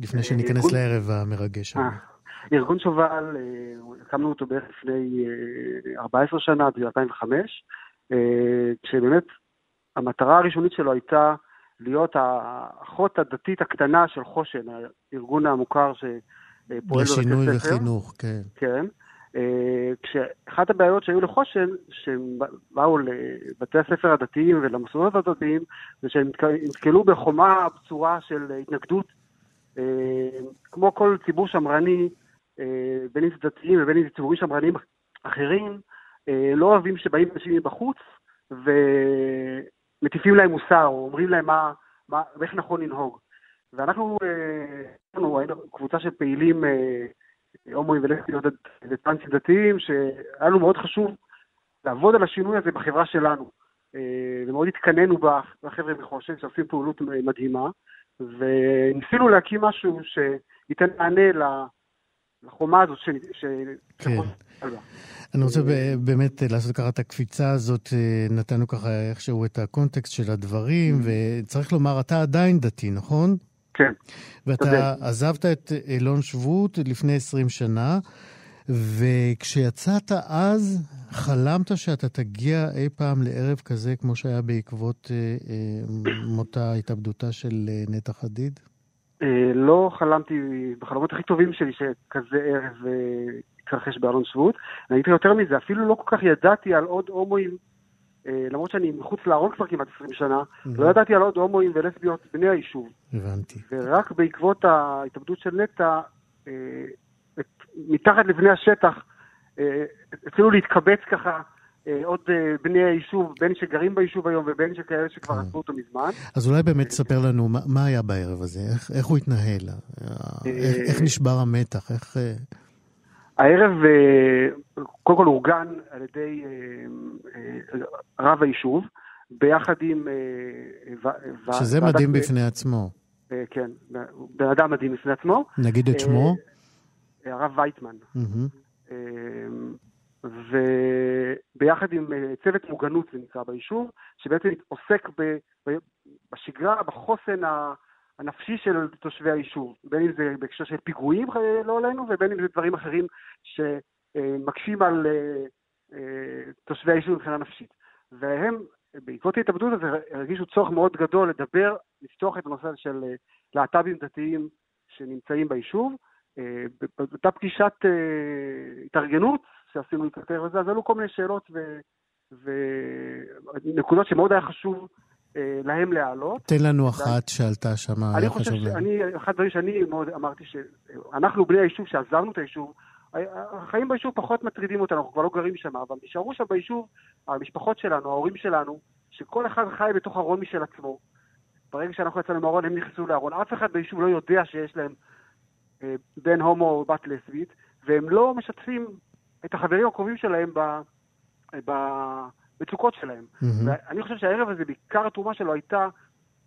לפני שניכנס ארגון- לערב המרגש הזה. אה, ארגון שובל, הקמנו אותו בערך לפני 14 שנה, ב-2005, כשבאמת המטרה הראשונית שלו הייתה להיות האחות הדתית הקטנה של חושן, הארגון המוכר שפועל בבתי ספר. לשינוי וחינוך, כן. כן. כשאחת הבעיות שהיו לחושן, שהם באו לבתי הספר הדתיים ולמוסדות הדתיים, זה שהם נתקלו בחומה בצורה של התנגדות, כמו כל ציבור שמרני, בין אם זה דתיים ובין אם זה ציבורים שמרניים אחרים, לא אוהבים שבאים אנשים מבחוץ ומטיפים להם מוסר, או אומרים להם מה, מה, איך נכון לנהוג. ואנחנו, אנחנו היינו קבוצה של פעילים הומואים ולסטיות וטרנסים דתיים, שהיה לנו מאוד חשוב לעבוד על השינוי הזה בחברה שלנו. ומאוד התקנאנו בחבר'ה מחושן שעושים פעולות מדהימה, וניסינו להקים משהו שייתן מענה לחומה הזאת ש... כן. אני רוצה באמת לעשות ככה את הקפיצה הזאת, נתנו ככה איכשהו את הקונטקסט של הדברים, וצריך לומר, אתה עדיין דתי, נכון? כן. ואתה עזבת את אילון שבות לפני 20 שנה, וכשיצאת אז, חלמת שאתה תגיע אי פעם לערב כזה, כמו שהיה בעקבות מותה, התאבדותה של נטע חדיד? לא חלמתי, בחלומות הכי טובים שלי, שכזה ערב התרחש באלון שבות. אני אגיד יותר מזה, אפילו לא כל כך ידעתי על עוד הומואים, למרות שאני מחוץ לארון כבר כמעט 20 שנה, לא ידעתי על עוד הומואים ולסביות בני היישוב. הבנתי. ורק בעקבות ההתאבדות של נטע, מתחת לבני השטח, התחילו להתקבץ ככה עוד בני היישוב, בין שגרים ביישוב היום ובין שכאלה שכבר עשו אותו מזמן. אז אולי באמת תספר לנו מה היה בערב הזה, איך הוא התנהל, איך נשבר המתח, איך... הערב קודם כל אורגן על ידי רב היישוב, ביחד עם... שזה מדהים בפני עצמו. כן, בן אדם מדהים בפני עצמו. נגיד את שמו? הרב וייטמן. וביחד עם צוות מוגנות זה נקרא ביישוב, שבעצם עוסק בשגרה, בחוסן הנפשי של תושבי היישוב, בין אם זה בהקשר של פיגועים לא עלינו, ובין אם זה דברים אחרים שמקשים על תושבי היישוב מבחינה נפשית. והם, בעקבות ההתאבדות הזה, הרגישו צורך מאוד גדול לדבר, לפתוח את הנושא של להט"בים דתיים שנמצאים ביישוב. באותה פגישת התארגנות שעשינו לקראת הערב הזה, אז עלו כל מיני שאלות ונקודות שמאוד היה חשוב להם להעלות. תן לנו אחת שעלתה שם, היה חשוב להם. אני, אחד הדברים שאני מאוד אמרתי, שאנחנו בני היישוב, שעזבנו את היישוב, החיים ביישוב פחות מטרידים אותנו, אנחנו כבר לא גרים שם, אבל נשארו שם ביישוב המשפחות שלנו, ההורים שלנו, שכל אחד חי בתוך ארון משל עצמו. ברגע שאנחנו יצאנו מהארון, הם נכנסו לארון. אף אחד ביישוב לא יודע שיש להם בן הומו או בת לסבית, והם לא משתפים את החברים הקרובים שלהם במצוקות שלהם. Mm-hmm. ואני חושב שהערב הזה, בעיקר התרומה שלו הייתה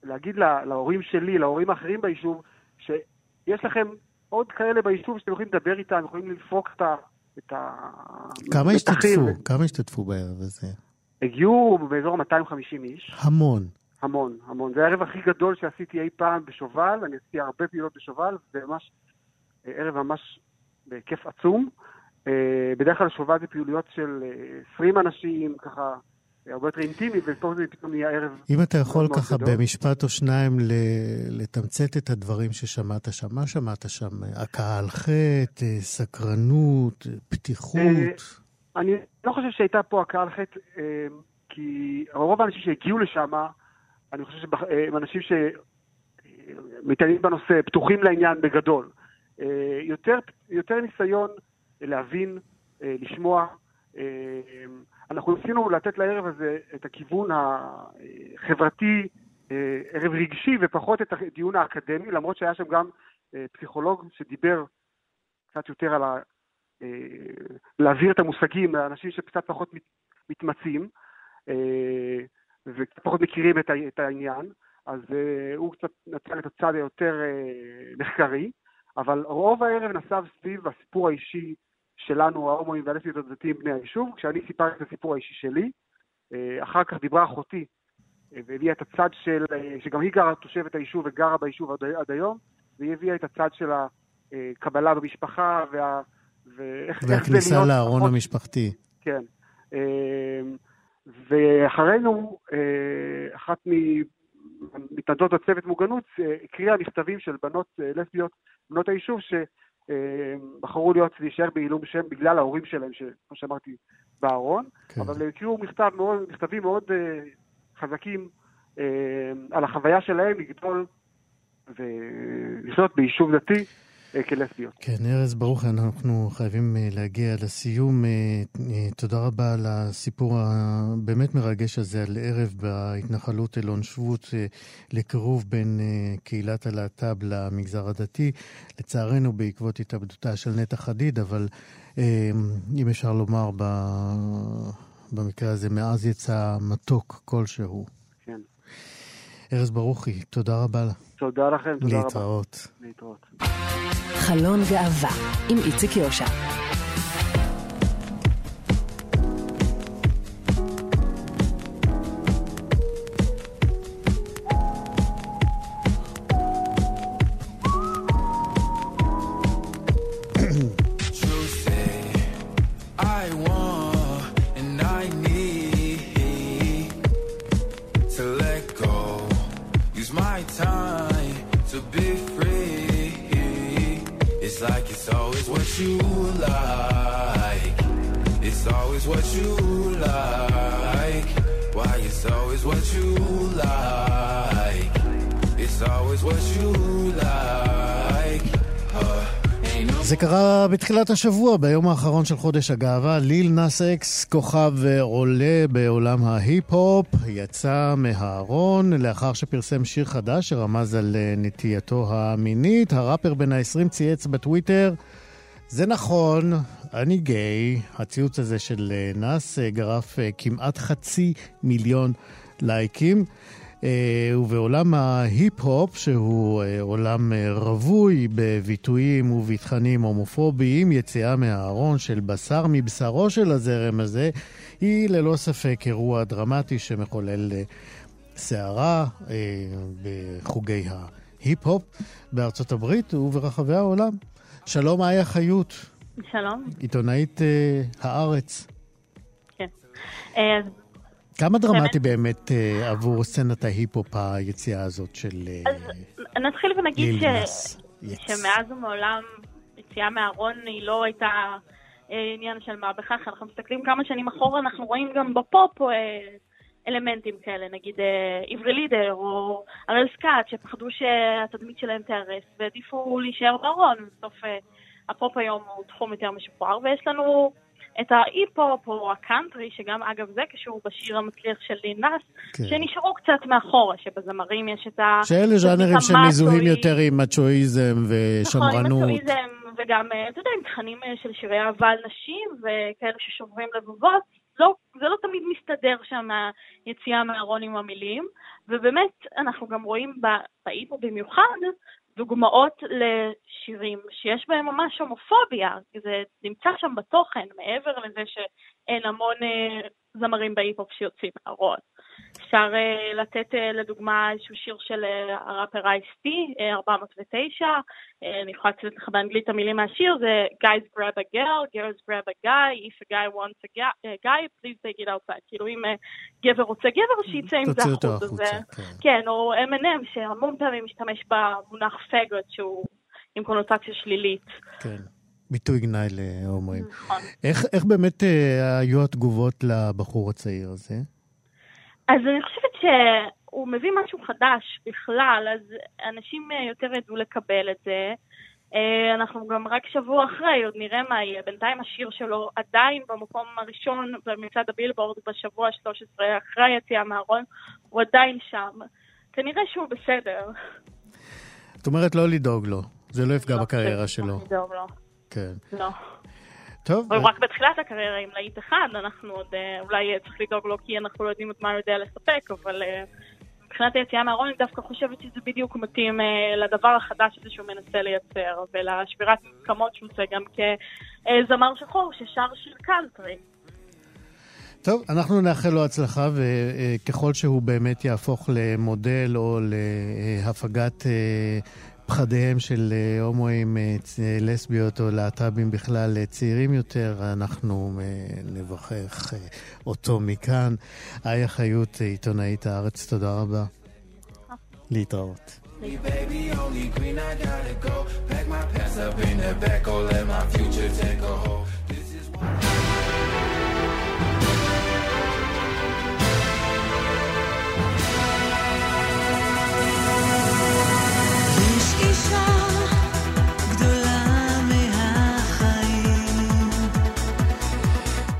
להגיד לה, להורים שלי, להורים האחרים ביישוב, שיש לכם עוד כאלה ביישוב שאתם יכולים לדבר איתם, יכולים לדפוק את ה... כמה השתתפו? כמה השתתפו בערב הזה? הגיעו באזור 250 איש. המון. המון, המון. זה הערב הכי גדול שעשיתי אי פעם בשובל, אני עשיתי הרבה פעילות בשובל, זה ממש ערב ממש בהיקף עצום. בדרך כלל שובל זה פעילויות של 20 אנשים, ככה הרבה יותר אינטימי, ופה זה פתאום נהיה ערב אם אתה יכול ככה גדול. במשפט או שניים לתמצת את הדברים ששמעת שם, מה שמעת שם? הקהל חטא, סקרנות, פתיחות? אני לא חושב שהייתה פה הקהל חטא, כי רוב האנשים שהגיעו לשם, אני חושב שהם אנשים שמתעניינים בנושא, פתוחים לעניין בגדול. יותר, יותר ניסיון להבין, לשמוע. אנחנו ניסינו לתת לערב הזה את הכיוון החברתי, ערב רגשי, ופחות את הדיון האקדמי, למרות שהיה שם גם פסיכולוג שדיבר קצת יותר על ה... להעביר את המושגים לאנשים שקצת פחות מתמצים וקצת פחות מכירים את העניין, אז הוא קצת נתן את הצד היותר מחקרי. אבל רוב הערב נסב סביב הסיפור האישי שלנו, ההומואים והלסביות הדתיים בני היישוב, כשאני סיפרתי את הסיפור האישי שלי. אחר כך דיברה אחותי והביאה את הצד של, שגם היא גרה תושבת היישוב וגרה ביישוב עד, עד היום, והיא הביאה את הצד של הקבלה במשפחה, וה... ואיך זה והכניסה להיות לארון פחות- המשפחתי. כן. אה, ואחרינו, אה, אחת ממתנדבות הצוות מוגנות אה, הקריאה מכתבים של בנות אה, לסביות, בנות היישוב, שבחרו להיות, להישאר בעילום שם בגלל ההורים שלהם, שכמו שאמרתי, בארון, כן. אבל הם הקריאו מכתב מאוד, מכתבים מאוד אה, חזקים אה, על החוויה שלהם לגדול ולחיות ביישוב דתי אה, כלסביות. כן, ארז ברוך, אנחנו חייבים אה, להגיע לסיום. אה, אה, תודה רבה על הסיפור הבאמת מרגש הזה, על ערב בהתנחלות אלון שבות, אה, לקירוב בין אה, קהילת הלהט"ב למגזר הדתי. לצערנו, בעקבות התאבדותה של נטע חדיד, אבל אה, אם אפשר לומר, במקרה הזה, מאז יצא מתוק כלשהו. ארז ברוכי, תודה רבה. תודה לכם, תודה רבה. להתראות. להתראות. חלון גאווה עם איציק יושע. It's always what you like. It's always what you like. Why it's always what you like. It's always what you like. זה קרה בתחילת השבוע, ביום האחרון של חודש הגאווה. ליל נאס אקס, כוכב עולה בעולם ההיפ-הופ, יצא מהארון לאחר שפרסם שיר חדש שרמז על אה, נטייתו המינית. הראפר בן ה-20 צייץ בטוויטר, זה נכון, אני גיי. הציוץ הזה של אה, נאס אה, גרף כמעט חצי מיליון לייקים. אה, ובעולם ההיפ-הופ, שהוא אה, עולם אה, רווי בביטויים ובתכנים הומופוביים, יציאה מהארון של בשר מבשרו של הזרם הזה, היא ללא ספק אירוע דרמטי שמחולל סערה בחוגי ההיפ-הופ בארצות הברית וברחבי העולם. שלום, איה חיות, שלום. עיתונאית הארץ. כן. אז כמה דרמטי באמת אה, עבור סצנת ההיפ-הופ היציאה הזאת של... אה, נתחיל ונגיד ליל ש... שמאז ומעולם יציאה מהארון היא לא הייתה אה, עניין של מה בכך, אנחנו מסתכלים כמה שנים אחורה, אנחנו רואים גם בפופ אה, אלמנטים כאלה, נגיד אה, עברי לידר או הראל סקאט, שפחדו שהתדמית שלהם תיהרס והעדיפו להישאר בארון, בסוף אה, הפופ היום הוא תחום יותר משוחרר, ויש לנו את ההיפ-הופ או הקאנטרי, שגם אגב זה קשור בשיר המצליח של ליל נאס, כן. שנשארו קצת מאחורה, שבזמרים יש את ה... שאלה ז'אנרים שמזוהים. יותר עם מצ'ואיזם נכון, ושמרנות. עם מצ'ואיזם, וגם, אה, אתה יודע, עם תכנים אה, של שירי אהבה על נשים, וכאלה ששוברים לבבות. לא, זה לא תמיד מסתדר שם היציאה מהארון עם המילים, ובאמת, אנחנו גם רואים בהיפו במיוחד דוגמאות לשירים שיש בהם ממש הומופוביה, זה נמצא שם בתוכן, מעבר לזה שאין המון אה, זמרים בהיפ-הופ שיוצאים מהארון. אפשר אה, לתת אה, לדוגמה איזשהו שיר של אה, הראפר אייסטי, 409, אה, אני יכולה לצאת לך באנגלית המילים מהשיר, זה Guys grab a girl, girls grab a guy, if a guy wants a guy, please take it outside. כאילו אם גבר רוצה גבר, שיצא עם זה תוציא אותו החוצה. החוצה, זה- כן, או M&M, שהמון פעמים משתמש במונח פגות, שהוא עם קונוטציה שלילית. כן. ביטוי גנאי להומואים. נכון. איך, איך באמת אה, היו התגובות לבחור הצעיר הזה? אז אני חושבת שהוא מביא משהו חדש בכלל, אז אנשים אה, יותר ידעו לקבל את זה. אה, אנחנו גם רק שבוע אחרי, עוד נראה מה יהיה. בינתיים השיר שלו עדיין במקום הראשון במצעד הבילבורד בשבוע ה-13, אחרי היציאה מהארון, הוא עדיין שם. כנראה שהוא בסדר. את אומרת לא לדאוג לו, זה לא יפגע בקריירה שלו. לדאוג לו. כן. לא. טוב, הוא רק בתחילת הקריירה עם להיט אחד, אנחנו עוד, אה, אולי אה, צריך לדאוג לו כי אנחנו לא יודעים את מה הוא יודע לספק, אבל אה, מבחינת היציאה מהארון אני דווקא חושבת שזה בדיוק מתאים אה, לדבר החדש הזה שהוא מנסה לייצר, ולשבירת מוסכמות שהוא עושה גם כזמר שחור ששר שיר קאנטרי. טוב, אנחנו נאחל לו הצלחה, וככל שהוא באמת יהפוך למודל או להפגת אה, פחדיהם של אה, הומואים, אה, אה, לסביות או להט"בים בכלל צעירים יותר, אנחנו אה, אותו מכאן. איה חיות, עיתונאית הארץ, תודה רבה. להתראות. Baby, only green, I gotta go. Pack my pants up in the back, or let my future take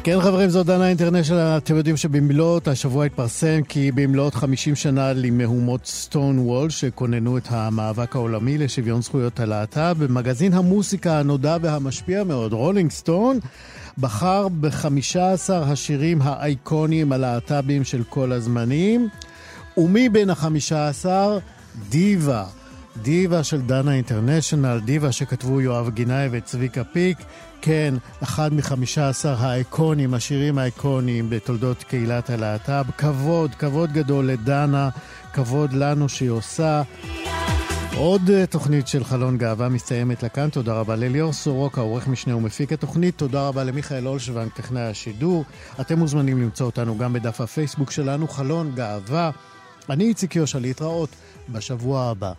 כן חברים, זו דנה אינטרנשיונל, אתם יודעים שבמלאת השבוע התפרסם כי במלאת 50 שנה למהומות סטון וול שכוננו את המאבק העולמי לשוויון זכויות הלהט"ב, במגזין המוסיקה הנודע והמשפיע מאוד, רולינג סטון, בחר ב-15 השירים האייקוניים הלהט"ביים של כל הזמנים, ומי בין ה-15? דיווה. דיווה של דנה אינטרנשיונל, דיווה שכתבו יואב גינאי וצביקה פיק. כן, אחד מחמישה עשר האיקונים, השירים האיקוניים בתולדות קהילת הלהט"ב. כבוד, כבוד גדול לדנה, כבוד לנו שהיא עושה. עוד אה, תוכנית של חלון גאווה מסתיימת לכאן. תודה רבה לליאור סורוקה, עורך משנה ומפיק התוכנית. תודה רבה למיכאל אולשוונג, טכנאי השידור. אתם מוזמנים למצוא אותנו גם בדף הפייסבוק שלנו, חלון גאווה. אני איציק יושע, להתראות בשבוע הבא.